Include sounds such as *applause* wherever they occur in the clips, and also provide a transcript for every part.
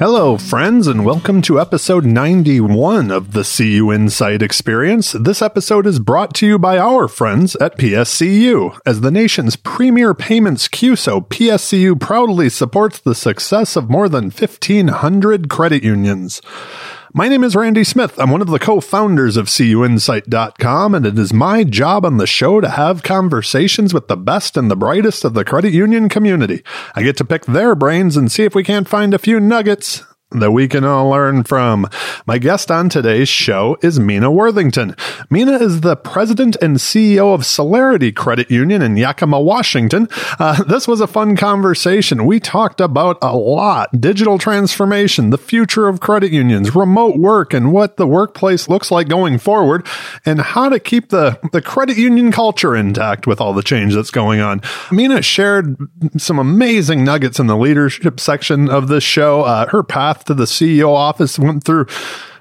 Hello, friends, and welcome to episode 91 of the CU Insight Experience. This episode is brought to you by our friends at PSCU. As the nation's premier payments CUSO, PSCU proudly supports the success of more than 1,500 credit unions. My name is Randy Smith. I'm one of the co-founders of CUinsight.com, and it is my job on the show to have conversations with the best and the brightest of the credit union community. I get to pick their brains and see if we can't find a few nuggets that we can all learn from. My guest on today's show is Mina Worthington. Mina is the president and CEO of Solarity Credit Union in Yakima, Washington. Uh, this was a fun conversation. We talked about a lot digital transformation, the future of credit unions, remote work, and what the workplace looks like going forward, and how to keep the, the credit union culture intact with all the change that's going on. Mina shared some amazing nuggets in the leadership section of this show. Uh, her path to the CEO office, went through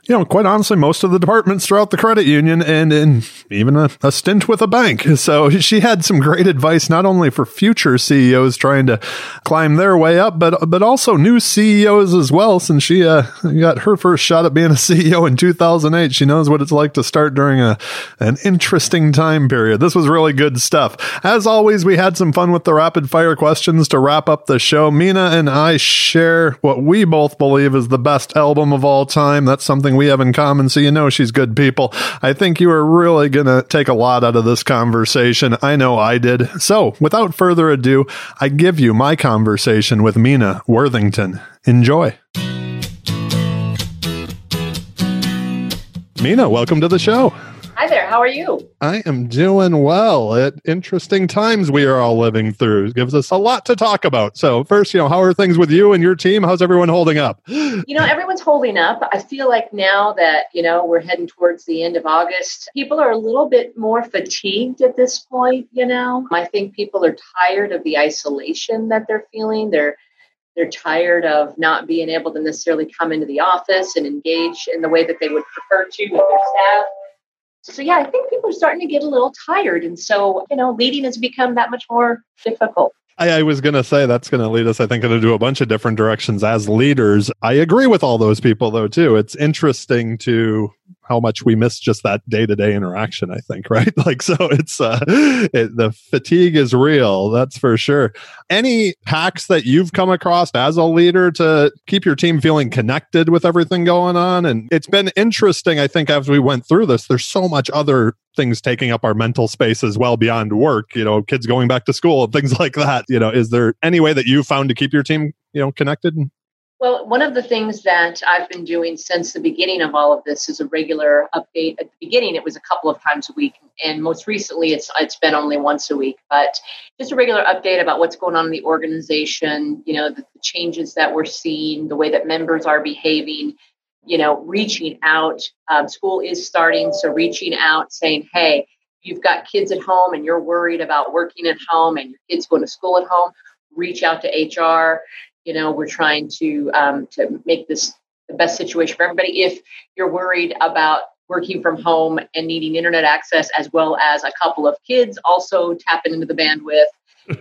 you know, quite honestly, most of the departments throughout the credit union and, and even a, a, stint with a bank. *laughs* So she had some great advice, not only for future CEOs trying to climb their way up, but, but also new CEOs as well. Since she uh, got her first shot at being a *laughs* CEO in 2008, she knows what it's like to start during a, an interesting time period. This was really good stuff. As always, we had some fun with the rapid fire questions to wrap up the show. Mina and I share what we both believe is the best album of all time. That's something we have in common, so you know she's good people. I think you are really going to take a lot out of this conversation. I know I did. So, without further ado, I give you my conversation with Mina Worthington. Enjoy. Mina, welcome to the show. Hi there. How are you? I am doing well. At interesting times we are all living through. It gives us a lot to talk about. So, first, you know, how are things with you and your team? How's everyone holding up? *gasps* You know, everyone's holding up. I feel like now that, you know, we're heading towards the end of August, people are a little bit more fatigued at this point, you know. I think people are tired of the isolation that they're feeling. They're they're tired of not being able to necessarily come into the office and engage in the way that they would prefer to with their staff so yeah, I think people are starting to get a little tired. And so, you know, leading has become that much more difficult. I, I was going to say that's going to lead us, I think, into a bunch of different directions as leaders. I agree with all those people, though, too. It's interesting to how much we miss just that day to day interaction, I think, *laughs* right? Like, so it's, uh, it, the fatigue is real. That's for sure. Any hacks that you've come across as a leader to keep your team feeling connected with everything going on? And it's been interesting, I think, as we went through this, there's so much other things taking up our mental space as well beyond work, you know, kids going back to school and things *laughs* like that. You know, is there any way that you found to keep your team, you know, connected? Well, one of the things that I've been doing since the beginning of all of this is a regular update. At the beginning, it was a couple of times a week, and most recently, it's it's been only once a week. But just a regular update about what's going on in the organization. You know, the, the changes that we're seeing, the way that members are behaving. You know, reaching out. Um, school is starting, so reaching out, saying, "Hey, you've got kids at home, and you're worried about working at home, and your kids going to school at home." Reach out to HR you know, we're trying to um, to make this the best situation for everybody. If you're worried about working from home and needing internet access, as well as a couple of kids also tapping into the bandwidth,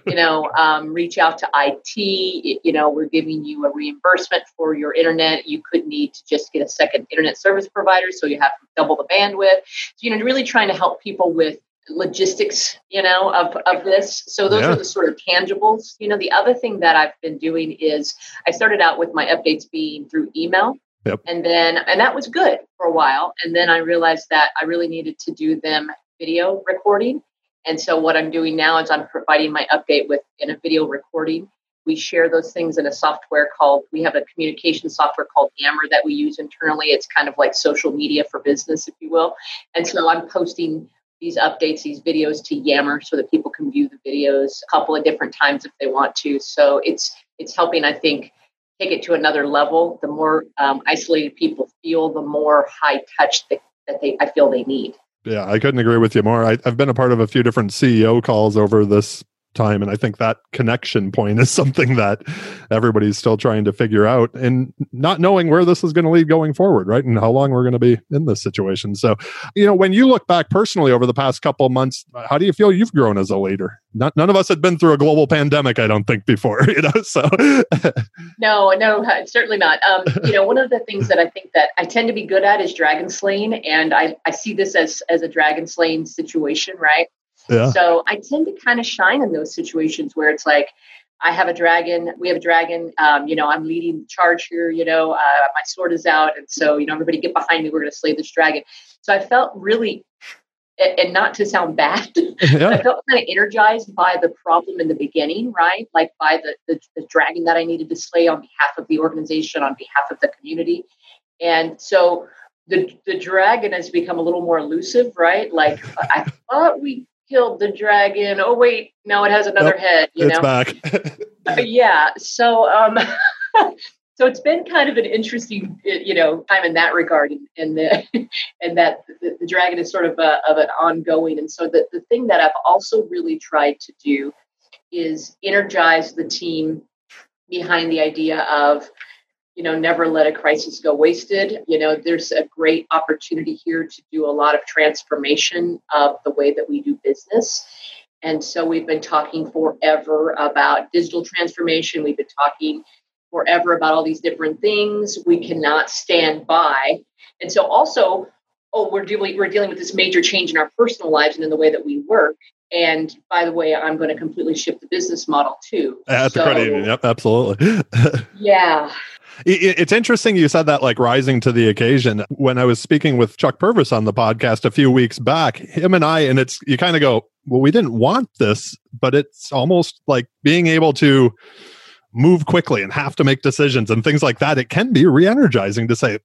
you know, *laughs* um, reach out to IT. You know, we're giving you a reimbursement for your internet. You could need to just get a second internet service provider, so you have double the bandwidth. So, you know, really trying to help people with logistics, you know, of, of this. So those yeah. are the sort of tangibles. You know, the other thing that I've been doing is I started out with my updates being through email. Yep. And then, and that was good for a while. And then I realized that I really needed to do them video recording. And so what I'm doing now is I'm providing my update with in a video recording. We share those things in a software called, we have a communication software called Yammer that we use internally. It's kind of like social media for business, if you will. And so I'm posting these updates, these videos to Yammer so that people can view the videos a couple of different times if they want to. So it's it's helping, I think, take it to another level. The more um, isolated people feel, the more high touch that, that they I feel they need. Yeah, I couldn't agree with you more. I, I've been a part of a few different CEO calls over this time. And I think that connection point is *laughs* something that everybody's still trying to figure out and not knowing where this is going to lead going forward, right? And how long we're going to be in this situation. So, you know, when you look back personally over the past couple months, how do you feel you've grown as a leader? Not, none of us had been through a global pandemic, I don't think, before, *laughs* you know, so. no, no, *laughs* certainly not. Um, you know, one of the things that I think that I tend to be good at is dragon slaying. And I, I see this as, as a dragon slaying situation, right? Yeah. So I tend to kind of shine in those situations where it's like, I have a dragon. We have a dragon. Um, you know, I'm leading the charge here. You know, uh, my sword is out, and so you know, everybody get behind me. We're going to slay this dragon. So I felt really, and not to sound bad, *laughs* *laughs* yeah. I felt kind of energized by the problem in the beginning, right? Like by the, the the dragon that I needed to slay on behalf of the organization, on behalf of the community, and so the the dragon has become a little more elusive, right? Like I thought we killed the dragon. Oh wait, now it has another nope, head. You it's know, back. *laughs* *laughs* uh, yeah. So, um, *laughs* so it's been kind of an interesting, you know, time in that regard, and, and the and that the, the, dragon is sort of a, of an ongoing. And so the the thing that I've also really tried to do is energize the team behind the idea of you know, never let a crisis go wasted. You know, there's a great opportunity here to do a lot of transformation of the way that we do business. And so we've been talking forever about digital transformation. We've been talking forever about all these different things. We cannot stand by. And so also, oh, we're dealing we're dealing with this major change in our personal lives and in the way that we work. And by the way, I'm going to completely shift the business model too. So, credit yep, absolutely. *laughs* yeah. It's interesting you said that, like rising to the occasion. When I was speaking with Chuck Purvis on the podcast a few weeks back, him and I, and it's, you kind of go, well, we didn't want this, but it's almost like being able to move quickly and have to make decisions and things like that. It can be re energizing to say,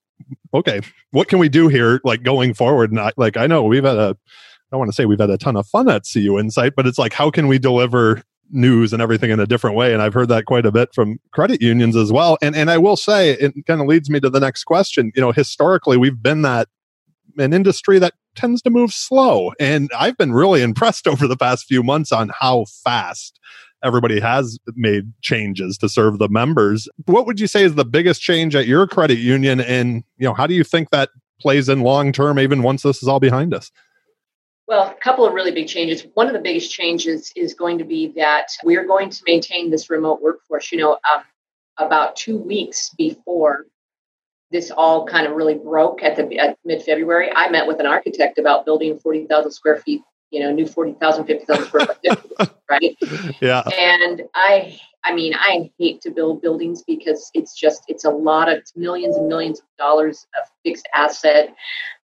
okay, what can we do here, like going forward? And I, like, I know we've had a, I don't want to say we've had a ton of fun at CU Insight, but it's like, how can we deliver news and everything in a different way. And I've heard that quite a bit from credit unions as well. And and I will say it kind of leads me to the next question. You know, historically we've been that an industry that tends to move slow. And I've been really impressed *laughs* over the past few months on how fast everybody has made changes to serve the members. What would you say is the biggest change at your credit union? And, you know, how do you think that plays in long term, even once this is all behind us? Well, a couple of really big changes. One of the biggest changes is going to be that we are going to maintain this remote workforce. You know, um, about two weeks before this all kind of really broke at the at mid February, I met with an architect about building 40,000 square feet, you know, new 40,000, 50,000 square foot, *laughs* right? Yeah. And I, I mean, I hate to build buildings because it's just, it's a lot of it's millions and millions of dollars of fixed asset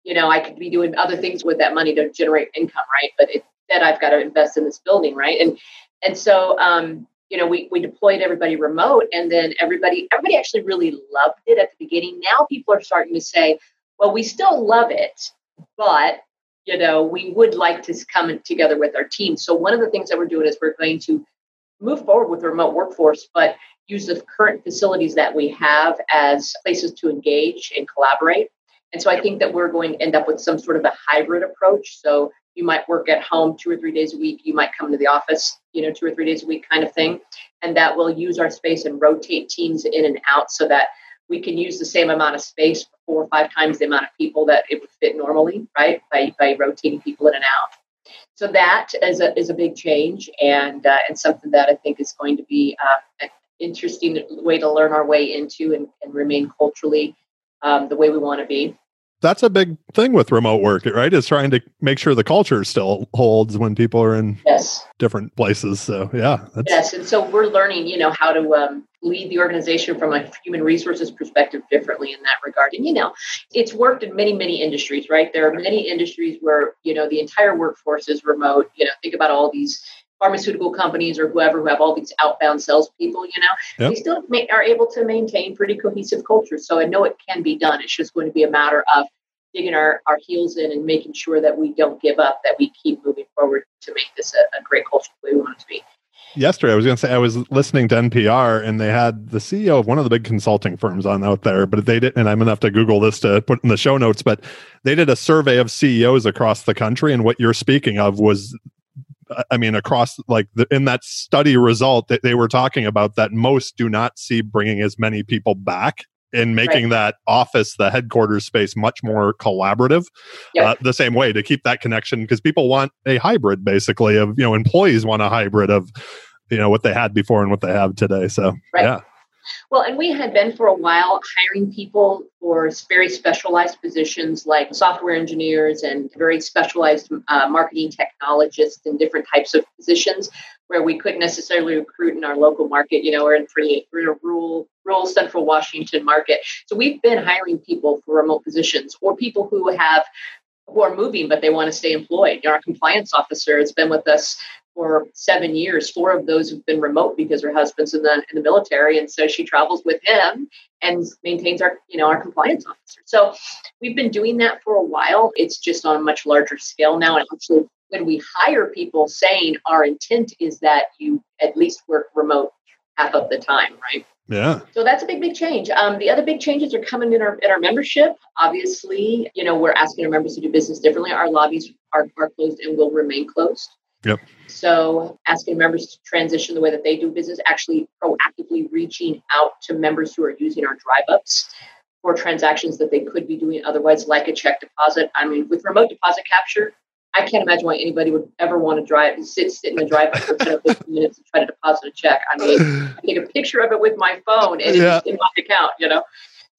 you know, I could be doing other things with that money to generate income, right? But instead, I've got to invest in this building, right? And and so, um, you know, we we deployed everybody remote, and then everybody everybody actually really loved it at the beginning. Now people are starting to say, well, we still love it, but you know, we would like to come together with our team. So one of the things that we're doing is we're going to move forward with the remote workforce, but use the current facilities that we have as places to engage and collaborate. And so I think that we're going to end up with some sort of a hybrid approach. So you might work at home two or three days a week. You might come to the office, you know, two or three days a week kind of thing. And that will use our space and rotate teams in and out so that we can use the same amount of space for four or five times the amount of people that it would fit normally, right? By, by rotating people in and out. So that is a, is a big change and, uh, and something that I think is going to be uh, an interesting way to learn our way into and, and remain culturally um, the way we want to be. That's a big thing with remote work, right? Is trying to make sure the culture still holds when people are in yes. different places. So yeah, yes, and so we're learning, you know, how to um, lead the organization from a human resources perspective differently in that regard. And you know, it's worked in many, many industries, right? There are many industries where you know the entire workforce is remote. You know, think about all these pharmaceutical companies or whoever who have all these outbound salespeople, you know, yep. they still ma- are able to maintain pretty cohesive cultures. So I know it can be done. It's just going to be a matter of digging our, our heels in and making sure that we don't give up, that we keep moving forward to make this a, a great culture the way we want it to be. Yesterday, I was going to say I was listening to NPR and they had the CEO of one of the big consulting firms on out there, but they didn't. And I'm going to have to Google this to put in the show notes. But they did a survey of CEOs across the country, and what you're speaking of was I mean, across like the, in that study result that they were talking about that most do not see bringing as many people back in making right. that office, the headquarters space, much more collaborative. Yep. Uh, the same way to keep that connection because people want a hybrid, basically, of you know, employees want a hybrid of you know what they had before and what they have today. So right. yeah. Well, and we had been for a while hiring people for very specialized positions like software engineers and very specialized uh, marketing technologists and different types of positions where we couldn't necessarily recruit in our local market. You know, we're in pretty we're in a rural rural central Washington market. So we've been hiring people for remote positions or people who have who are moving but they want to stay employed. Our compliance officer has been with us for seven years. Four of those have been remote because her husband's in the in the military, and so she travels with him and maintains our you know our compliance officer. So we've been doing that for a while. It's just on a much larger scale now, and actually when we hire people saying our intent is that you at least work remote half of the time, right? Yeah. So that's a big, big change. Um, the other big changes are coming in our in our membership. Obviously, you know, we're asking our members to do business differently. Our lobbies are, are closed and will remain closed. Yep. So asking members to transition the way that they do business, actually proactively reaching out to members who are using our drive ups for transactions that they could be doing otherwise, like a check deposit. I mean, with remote deposit capture, I can't imagine why anybody would ever want to drive sit sit in the drive up for 10 or 15 minutes and try to deposit a check. I mean, I take a picture of it with my phone and yeah. it's in my account, you know.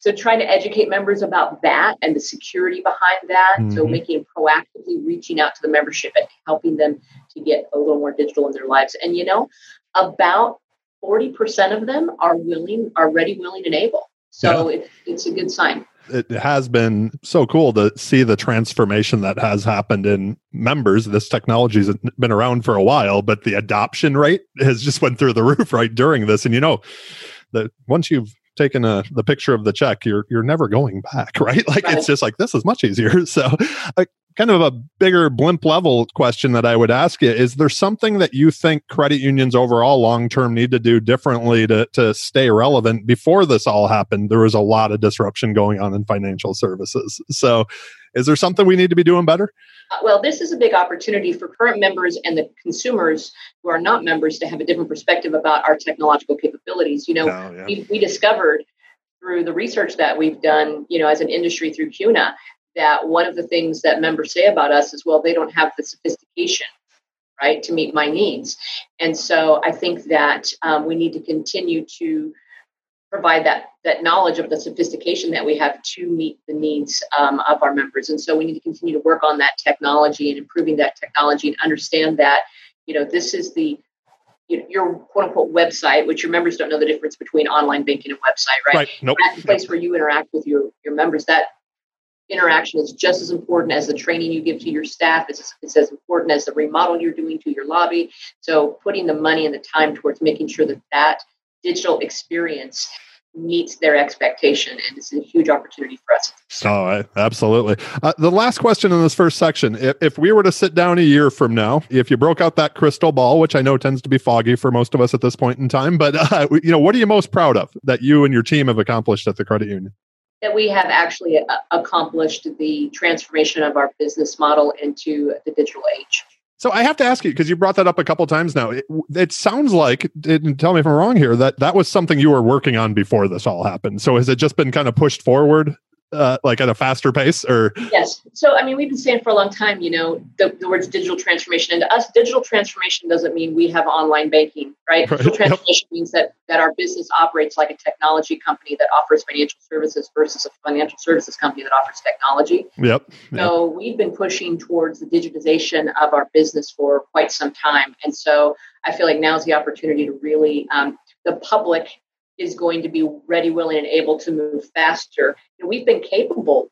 So trying to educate members about that and the security behind that. Mm-hmm. So making proactively reaching out to the membership and helping them to get a little more digital in their lives. And you know, about 40% of them are willing, are ready, willing, and able. So yeah. it, it's a good sign it has been so cool to see the transformation that has happened in members this technology has been around for a while but the adoption rate has just went through the *laughs* roof right during this and you know that once you've taken a the picture of the check you're you're never going back *laughs* right like right. it's just like this is much easier *laughs* so kind of a bigger blimp level question that I would ask you is there something that you think credit unions overall long term need to do differently to, to stay relevant? Before this all happened, there was a lot of disruption going on in financial services. So, is there something we need to be doing better? Uh, well, this is a big opportunity for current members and the consumers who are not members to have a different perspective about our technological capabilities. You know, oh, yeah. we, we discovered through the research that we've done, you know, as an industry through CUNA, that one of the things that members say about us is, well, they don't have the sophistication, right, to meet my needs. And so I think that um, we need to continue to provide that that knowledge of the sophistication that we have to meet the needs um, of our members. And so we need to continue to work on that technology and improving that technology and understand that, you know, this is the you know, your quote unquote website, which your members don't know the difference between online banking and website, right? Right. Nope. That's the place where you interact with your, your members. That interaction is just as important as the training you give to your staff. It's, it's as important as the remodel you're doing to your lobby. So putting the money and the time towards making sure that that digital experience meets their expectation and it's a huge opportunity for us. Oh absolutely. Uh, the last question in this first section if, if we were to sit down a year from now if you broke out that crystal ball which i know tends to be foggy for most of us at this point in time but *laughs* uh, you know what are you most proud of that you and your team have accomplished at the credit union? That we have actually uh, accomplished the transformation of our business model into the digital age. So I have to ask you because you brought that up a couple times now. It, it sounds like, and tell me if I'm wrong here, that that was something you were working on before this all happened. So has it just been kind of pushed forward uh, like at a faster pace or yes so i mean we've been saying for a long time you know the, the words digital transformation and to us digital transformation doesn't mean we have online banking right, right. digital transformation yep. means that that our business operates like a technology company that offers financial services versus a financial services company that offers technology yep, yep. so we've been pushing towards the digitization of our business for quite some time and so i feel like now's the opportunity to really um, the public is going to be ready, willing, and able to move faster. And we've been capable.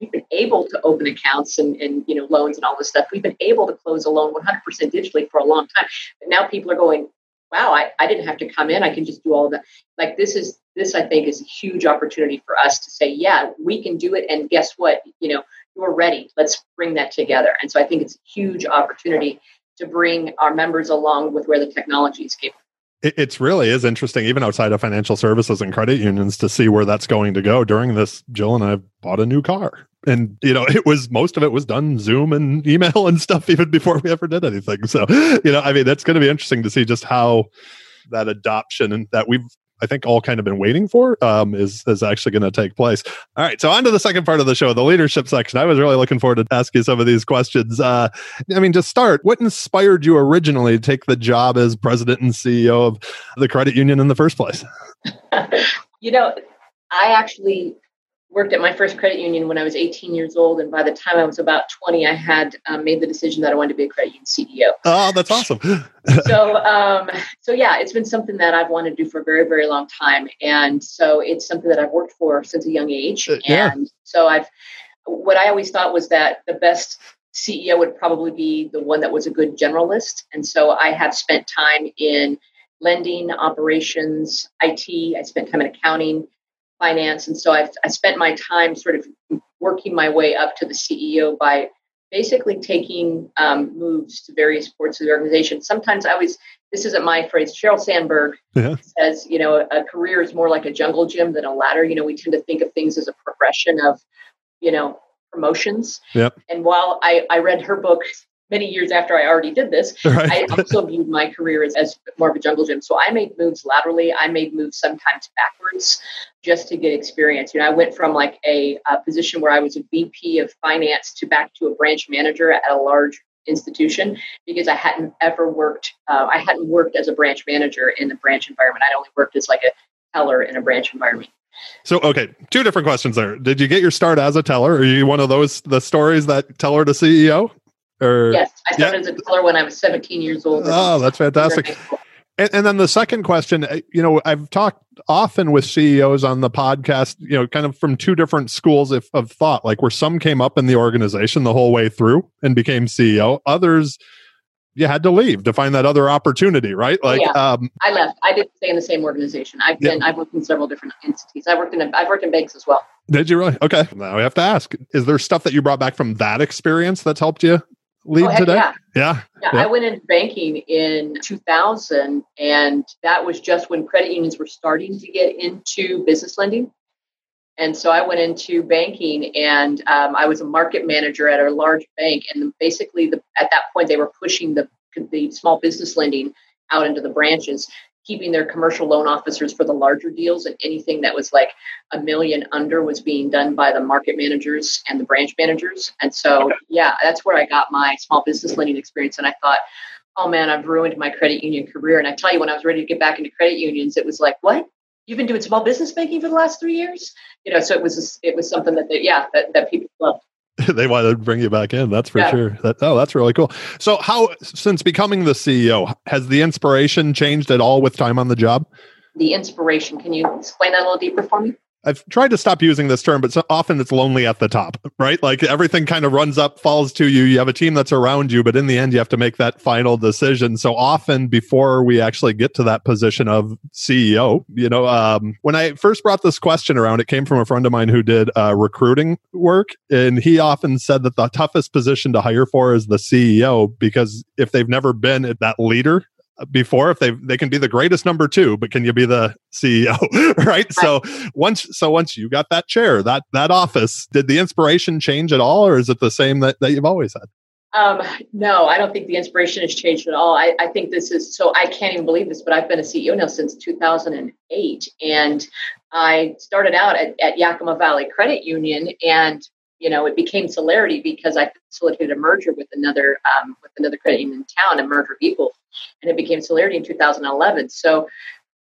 we've been able to open accounts and, and you know loans and all this stuff. We've been able to close a loan 100% digitally for a long time. But now people are going, wow, I, I didn't have to come in. I can just do all that. Like this is this I think is a huge opportunity for us to say, yeah, we can do it. And guess what? You know, you're ready. Let's bring that together. And so I think it's a huge opportunity to bring our members along with where the technology is capable it's really is interesting, even outside of financial services and credit unions, to see where that's going to go. During this, Jill and I bought a new car, and you know, it was most of it was done Zoom and *laughs* email and stuff even before we ever did anything. So, you know, I mean, that's going to be interesting to see just how that adoption and that we've I think all kind of been waiting for um, is is actually going to take place. All right, so on to the second part of the show, the leadership section. I was really looking forward to asking some of these questions. Uh, I mean, to start, what inspired you originally to take the job as president and CEO of the credit union in the first place? *laughs* you know, I actually worked at my first credit union when I was 18 years old, and by the time I was about 20, I had um, made the decision that I wanted to be a credit union CEO. Oh, that's awesome! *laughs* so, um, so yeah, it's been something that I've wanted to do for a very, very long time, and so it's something that I've worked for since a young age. Uh, yeah. And so I've, what I always thought was that the best CEO would probably be the one that was a good generalist, and so I have spent time in lending, operations, IT. I spent time in accounting finance. And so I've, I spent my time sort of working my way up to the CEO by basically taking um, moves to various parts of the organization. Sometimes I always, this isn't my phrase, Sheryl Sandberg yeah. says, you know, a, a career is more like a jungle gym than a ladder. You know, we tend to think of things as a progression of, you know, promotions. Yep. And while I, I read her book many years after I already did this, *laughs* right. I also viewed my career as, as more of a jungle gym. So I made moves laterally. I made moves sometimes backwards just to get experience. You know, I went from like a, a position where I was a VP of finance to back to a branch manager at a large institution because I hadn't ever worked. Uh, I hadn't worked as a branch manager in the branch environment. I'd only worked as like a teller in a branch environment. So, okay, two different questions there. Did you get your start as a teller? Are you one of those the stories that teller to CEO? Or yes, I started yeah. as a teller when I was 17 years old. Oh, that's fantastic. And, and, then the second question, uh, you know, I've talked often with CEOs on the podcast, you know, kind of from two different schools of, of thought, like where some came up in the organization the whole way through and became CEO. Others, you had to leave to find that other opportunity, right? Like, yeah. um, I left. I didn't stay in the same organization. I've been, yeah. I've worked in several different entities. I worked in, a, I've worked in banks as well. Did you really? Okay. Now we have to ask: Is there stuff that you brought back from that experience that's helped you lead oh, today? Yeah. yeah. Yeah. I went into banking in 2000, and that was just when credit unions were starting to get into business lending. And so I went into banking, and um, I was a market manager at a large bank. And basically, the, at that point, they were pushing the the small business lending out into the branches keeping their commercial loan officers for the larger deals and anything that was like a million under was being done by the market managers and the branch managers. And so yeah that's where i got my small business lending experience and i thought oh man i've ruined my credit union career. And i tell you when i was ready to get back into credit unions it was like what? You've been doing small business banking for the last three years? You know so it was it was something that they, yeah that, that people loved *laughs* they wanted to bring you back in. That's for yeah. sure. That, oh, that's really cool. So, how since becoming the CEO has the inspiration changed at all with time on the job? The inspiration. Can you explain that a little deeper for me? I've tried to stop using this term, but so often it's lonely at the top, right? Like everything kind of runs up, falls to you. You have a team that's around you, but in the end, you have to make that final decision. So often, before we actually get to that position of CEO, you know, um, when I first brought this question around, it came from a friend of mine who did uh, recruiting work, and he often said that the toughest position to hire for is the CEO because if they've never been at that leader before if they they can be the greatest number two but can you be the ceo *laughs* right? right so once so once you got that chair that that office did the inspiration change at all or is it the same that, that you've always had um, no, I don't think the inspiration has changed at all. I, I think this is so I can't even believe this, but I've been a CEO now since 2008. And I started out at, at Yakima Valley Credit Union and you know, it became Solarity because I facilitated a merger with another um, with another credit union in town, a merger of equals, and it became Solarity in 2011. So,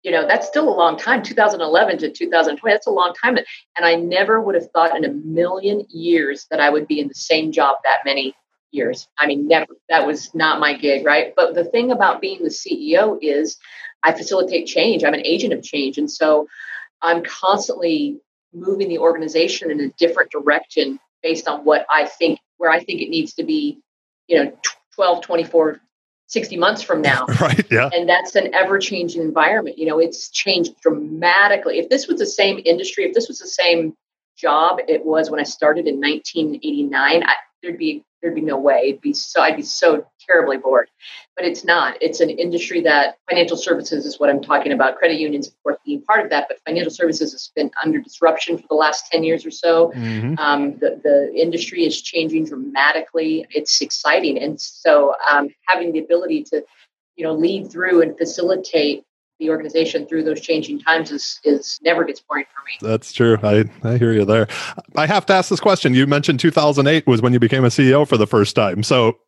you know, that's still a long time. 2011 to 2020, that's a long time. And I never would have thought in a million years that I would be in the same job that many years. I mean, never. That was not my gig, right? But the thing about being the CEO is I facilitate change. I'm an agent of change, and so I'm constantly moving the organization in a different direction based on what I think, where I think it needs to be, you know, 12, 24, 60 months from now. *laughs* right. Yeah. And that's an ever changing environment. You know, it's changed dramatically. If this was the same industry, if this was the same job it was when I started in 1989, I, there'd be there'd be no way. It'd be so I'd be so terribly bored. But it's not. It's an industry that financial services is what I'm talking about. Credit unions, of course, being part of that, but financial services has been under disruption for the last 10 years or so. Mm-hmm. Um, the, the industry is changing dramatically. It's exciting. And so um, having the ability to, you know, lead through and facilitate the organization through those changing times is is never gets boring for me. That's true. I, I hear you there. I have to ask this question. You mentioned 2008 was when you became a CEO for the first time. So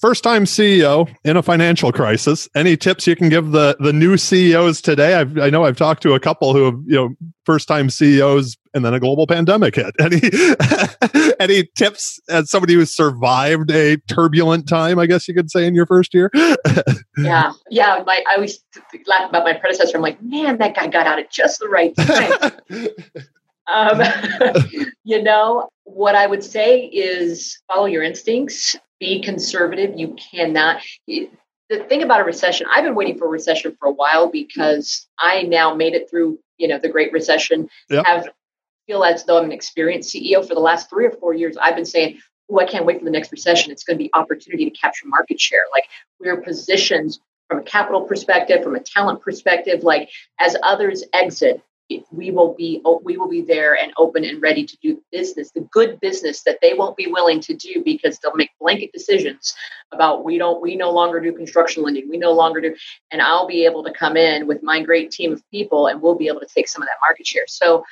first time CEO in a financial crisis. Any tips you can give the the new CEOs today? I've, i know I've talked to a couple who have you know first time CEOs and then a global pandemic hit. *laughs* Any any *laughs* tips as somebody who survived a turbulent time? I guess you could say in your first year. *laughs* yeah, yeah. My I always laugh about my predecessor. I'm like, man, that guy got out at just the right time. Um, you know, what I would say is follow your instincts, be conservative. You cannot. The thing about a recession, I've been waiting for a recession for a while because I now made it through, you know, the Great Recession. Yep. Have feel as though I'm an experienced CEO for the last three or four years. I've been saying, "Oh, I can't wait for the next recession. It's going to be opportunity to capture market share." Like we're positioned from a capital perspective, from a talent perspective. Like as others exit, we will be we will be there and open and ready to do business the good business that they won't be willing to do because they'll make blanket decisions about we don't we no longer do construction lending. We no longer do and i'll be able to come in with my great team of people and we'll be able to take some of that market share. So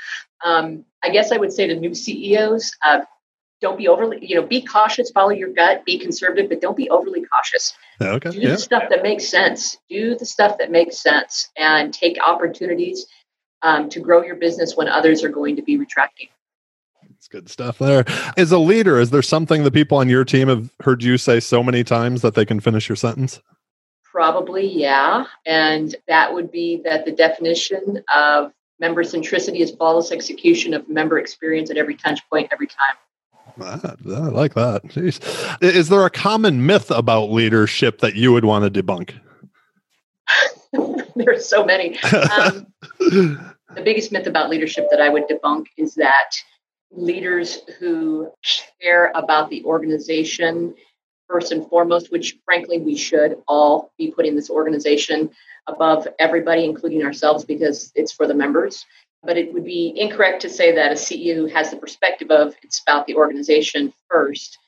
um, i guess i would say to new ceos uh, don't be overly you know be cautious follow your gut be conservative but don't be overly cautious. Okay, do yeah. the stuff that makes sense. Do the stuff that makes sense and take opportunities um, to grow your business when others are going to be retracting. It's good stuff there. As a leader, is there something the people on your team have heard you say so many times that they can finish your sentence? Probably, yeah. And that would be that the definition of member centricity is flawless execution of member experience at every touch point, every time. I like that. Jeez. Is there a common myth about leadership that you would want to debunk? *laughs* There's so many. *laughs* Um, the biggest myth about leadership that I would debunk is that leaders who care about the organization first and foremost, which frankly we should all be putting this organization above everybody, including ourselves, because it's for the members. But it would be incorrect to say that a CEO who has the perspective of it's about the organization first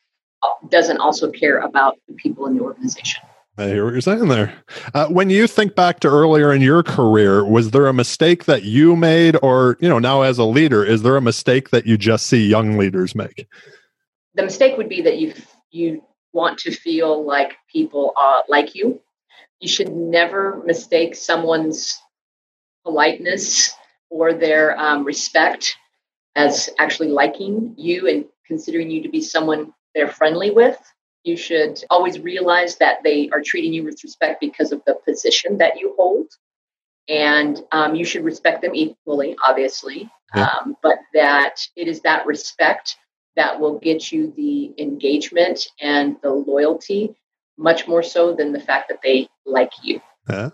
doesn't also care about the people in the organization. I hear what you're saying there. Uh, when you think back to earlier in your career, was there a mistake that you made, or you know, now as a leader, is there a mistake that you just see young leaders make? The mistake would be that you you want to feel like people uh, like you. You should never mistake someone's politeness or their um, respect as actually liking you and considering you to be someone they're friendly with you should always realize that they are treating you with respect because of the position that you hold. And um, you should respect them equally, obviously, yeah. um, but that it is that respect that will get you the engagement and the loyalty much more so than the fact that they like you. Yeah.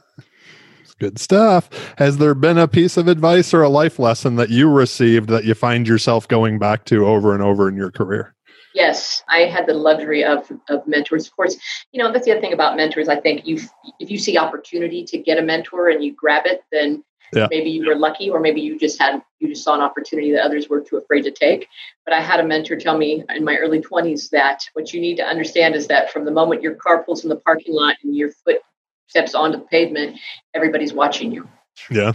Good stuff. Has there been a piece of advice or a life lesson that you received that you find yourself going back to over and over in your career? Yes, I had the luxury of of mentors. Of course, you know that's the other thing about mentors. I think you if you see opportunity to get a mentor and you grab it, then yeah. maybe you were lucky, or maybe you just had you just saw an opportunity that others were too afraid to take. But I had a mentor tell me in my early twenties that what you need to understand is that from the moment your car pulls in the parking lot and your foot steps onto the pavement, everybody's watching you. Yeah,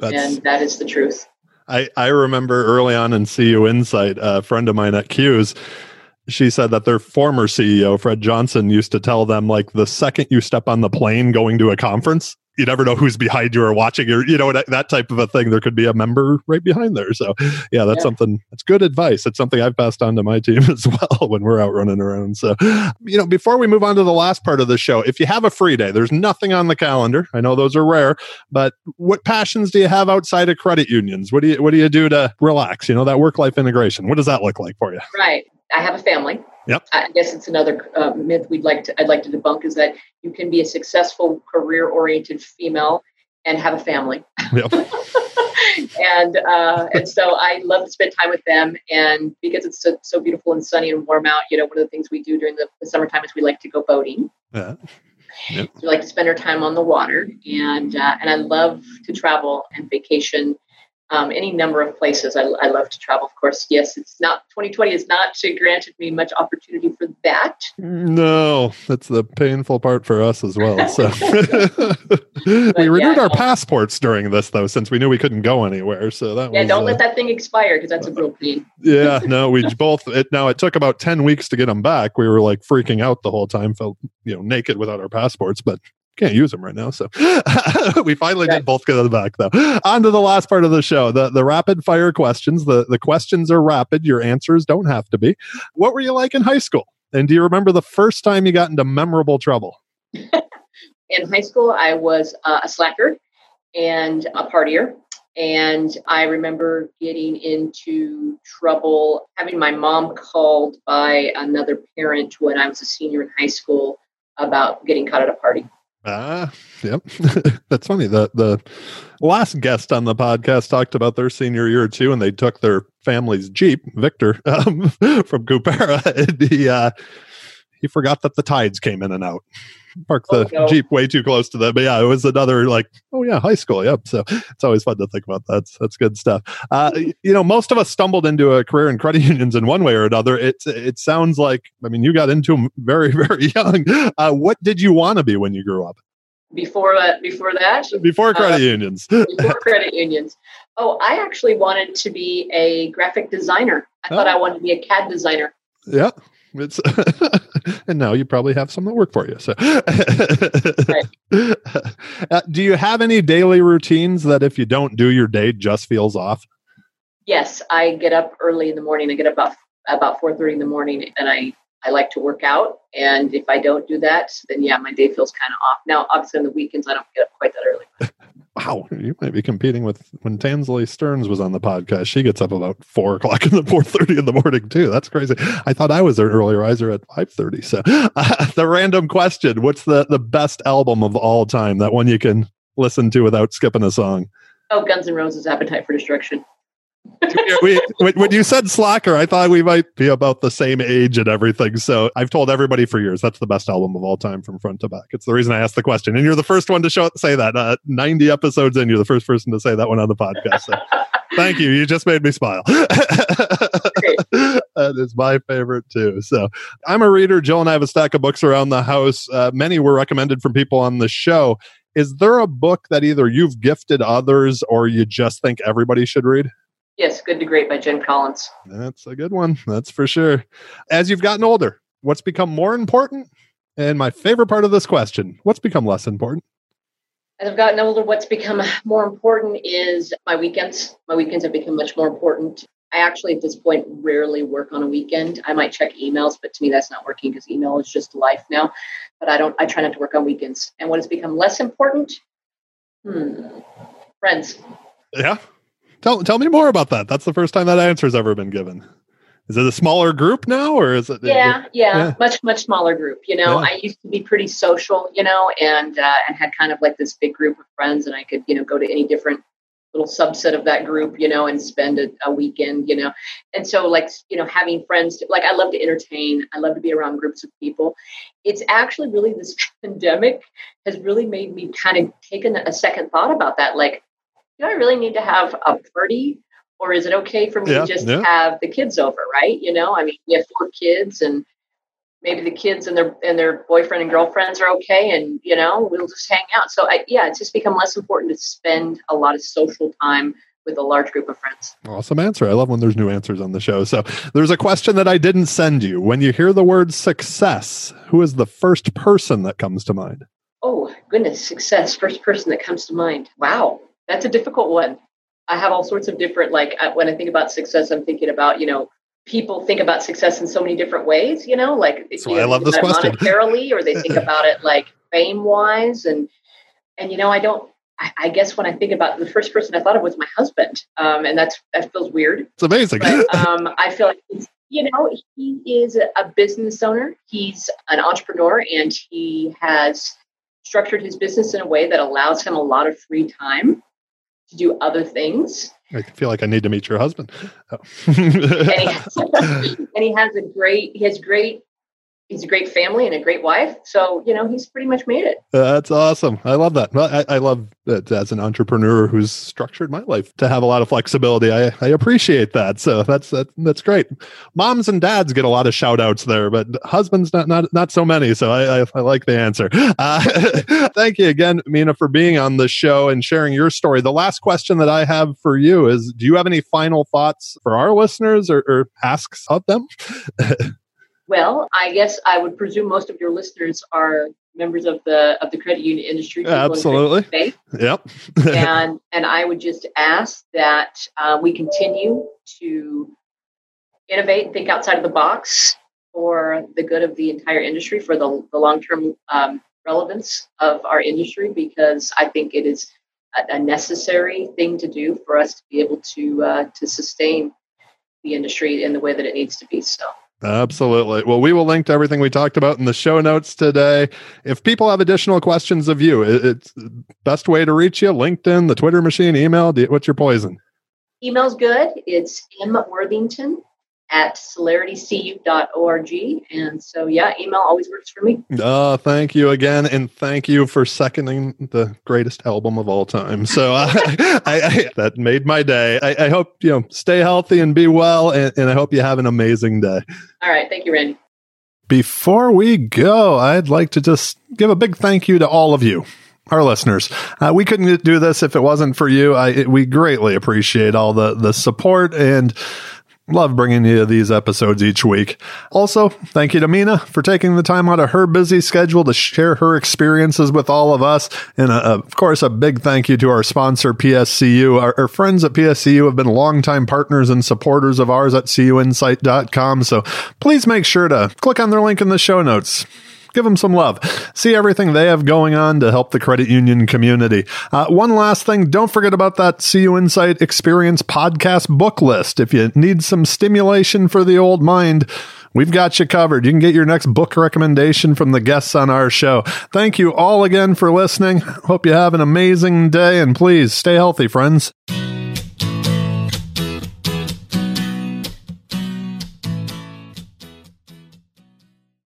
and that is the truth. I, I remember early on in CU Insight, a friend of mine at Q's she said that their former CEO, Fred Johnson, used to tell them like the second you step on the plane going to a conference, you never know who's behind you or watching you, you know, that type of a thing. There could be a member right behind there. So, yeah, that's yeah. something that's good advice. It's something I've passed on to my team *laughs* as well when we're out running around. So, you know, before we move on to the last part of the show, if you have a free day, there's nothing on the calendar. I know those are rare, but what passions do you have outside of credit unions? What do you what do you do to relax? You know, that work life integration. What does that look like for you? Right. I have a family. Yep. I guess it's another uh, myth we'd like to I'd like to debunk is that you can be a successful career oriented female and have a family. Yep. *laughs* and uh, and so I love to spend time with them. And because it's so, so beautiful and sunny and warm out, you know, one of the things we do during the, the summertime is we like to go boating. Yeah. Yep. So we like to spend our time on the water, and uh, and I love to travel and vacation um, any number of places. I, I, love to travel. Of course, yes, it's not 2020 has not granted me much opportunity for that. No, that's the painful part for us as well. So *laughs* *laughs* we renewed yeah, our passports during this though, since we knew we couldn't go anywhere. So that yeah, was, don't uh, let that thing expire because that's a real pain. yeah, *laughs* no, we both. It now it took about 10 weeks to get them back. We were like freaking out the whole time, felt you know naked without our passports, but can't use them right now. So *laughs* we finally did both get them back though. On to the last part of the show, the, the rapid fire questions. The, the questions are rapid. Your answers don't have to be. What were you like in high school? And do you remember the first time you got into memorable trouble? *laughs* in high school, I was uh, a slacker and a partier. And I remember getting into trouble, having my mom called by another parent when I was a senior in high school about getting caught at a party. Ah, yep. *laughs* That's funny. The the last guest on the podcast talked about their senior year too, and they took their family's Jeep, Victor, *laughs* um, from Coopera, *laughs* he uh, he forgot that the tides came in and out. Parked the oh, no. Jeep way too close to them. But yeah, it was another like, oh yeah, high school. Yep. So it's always fun to think about that. That's, that's good stuff. Uh, you know, most of us stumbled into a career in credit *laughs* unions in one way or another. It it sounds like, I mean, you got into them very *laughs* very young. Uh, what did you want to be when you grew up? before that before that before credit uh, unions *laughs* before credit unions oh i actually wanted to be a graphic designer i oh. thought i wanted to be a cad designer yeah it's *laughs* and now you probably have some that work for you so. *laughs* Uh, do you have any daily routines that if you don't do your day just feels off? Yes i get up early in the morning. I get up about about 4.30 in the morning and i I like to work out. And if I don't do that, then yeah, my day feels kind of off. Now, obviously on the weekends, I don't get up quite that early. *laughs* wow. You might be competing with when Tansley Stearns was on the podcast. She gets up about four o'clock in the four thirty in the morning too. That's crazy. I thought I was an early riser at five thirty. So uh, *laughs* the random question, what's the, the best album of all time? That one you can listen to without skipping a song. Oh, Guns N' Roses Appetite for Destruction *laughs* we, when you said slacker, I thought we might be about the same age and everything. So I've told everybody for years that's the best album of all time from front to back. It's the reason I asked the question, and you're the first one to show say that. Uh, Ninety episodes in, you're the first person to say that one on the podcast. So thank you. You just made me smile. *laughs* that is my favorite too. So I'm a reader. Jill and I have a stack of books around the house. Uh, many were recommended from people on the show. Is there a book that either you've gifted others or you just think everybody should read? Yes, Good to Great by Jim Collins. That's a good one. That's for sure. As you've gotten older, what's become more important? And my favorite part of this question, what's become less important? As I've gotten older, what's become more important is my weekends. My weekends have become much more important. I actually, at this point, rarely work on a weekend. I might check emails, but to me, that's not working because email is just life now. But I don't. I try not to work on weekends. And what has become less important? Hmm. Friends. Yeah. Tell tell me more about that. That's the first time that answer's ever been given. Is it a smaller group now, or is it? Yeah, it, yeah, yeah, much much smaller group. You know, yeah. I used to be pretty social, you know, and uh, and had kind of like this big group of friends, and I could you know go to any different little subset of that group, you know, and spend a, a weekend, you know. And so, like, you know, having friends, to, like, I love to entertain. I love to be around groups of people. It's actually really this *laughs* pandemic has really made me kind of take a second thought about that. Like, do I really need to have a party? Or is it okay for me yeah, to just yeah. have the kids over, right? You know, I mean, you have four kids and maybe the kids and their and their boyfriend and girlfriends are okay and you know we'll just hang out. So I, yeah it's just become less important to spend a lot of social time with a large group of friends. Awesome answer. I love when there's new answers on the show. So there's a question that i didn't send you. When you hear the word success who is the first person that comes to mind? Oh goodness success first person that comes to mind. Wow that's a difficult one. I have all sorts of different, like, when I think about success, I'm thinking about, you know, people think about success in so many different ways, you know, like, why I love this question. Monetarily, or they think *laughs* about it like fame wise. And, and, you know, I don't, I, I, guess when I think about the first person I thought of was my husband. Um, and that's, that feels weird. It's amazing. But, *laughs* um, I feel like you know, he is a business owner. He's an entrepreneur and he has structured his business in a way that allows him a lot of free time to do other things. I feel like I need to meet your husband. Oh. and, he has, *laughs* and he has a great, he has great he's a great family and a great wife. So, you know, he's pretty much made it. That's awesome. I love that. I, I love that as an entrepreneur who's structured my life to have a lot of flexibility. I, I appreciate that. So that's, that, that's great. Moms and dads get a lot of shout outs there, but husbands, not, not, not so many. So I, I, I like the answer. *laughs* Uh, *laughs* thank you again, Mina, for being on the show and sharing your story. The last question that I have for you is, do you have any final thoughts for our listeners or, or asks of them? *laughs* Well, I guess I would presume most of your listeners are members of the of the credit union industry. Absolutely. Yep. and *laughs* and I would just ask that uh, we continue to innovate think outside of the box for the good of the entire industry, for the, the long term um, relevance of our industry, because I think it is a, a, necessary thing to do for us to be able to uh, to sustain the industry in the way that it needs to be. So. Absolutely. Well, we will link to everything we talked about in the show notes today. If people have additional questions of you, it's best way to reach you: LinkedIn, the Twitter machine, email. What's your poison? Email's good. It's M Worthington at solaritycu.org. And so, yeah, email always works for me. Oh, thank you again. And thank you for seconding the greatest album of all time. So uh, *laughs* I, I, that made my day. I, I, hope, you know, stay healthy and be well. And, and I hope you have an amazing day. All right. Thank you, Randy. Before we go, I'd like to just give a big thank you to all of you our listeners. Uh, we couldn't do this if it wasn't for you. I, we greatly appreciate all the, the support and Love bringing you these episodes each week. Also, thank you to Mina for taking the time out of her busy schedule to share her experiences with all of us. And uh, of course, a big thank you to our sponsor, PSCU. Our, our friends at PSCU have been longtime partners and supporters of ours at cuinsight.com. So please make sure to click on their link in the show notes give them some love. See everything they have going on to help the credit union community. Uh, one last thing, don't forget about that CU Insight Experience podcast book list. If you need some stimulation for the old mind, We've got you covered. You can get your next book recommendation from the guests on our show. Thank you all again for listening. Hope you have an amazing day and please stay healthy, friends.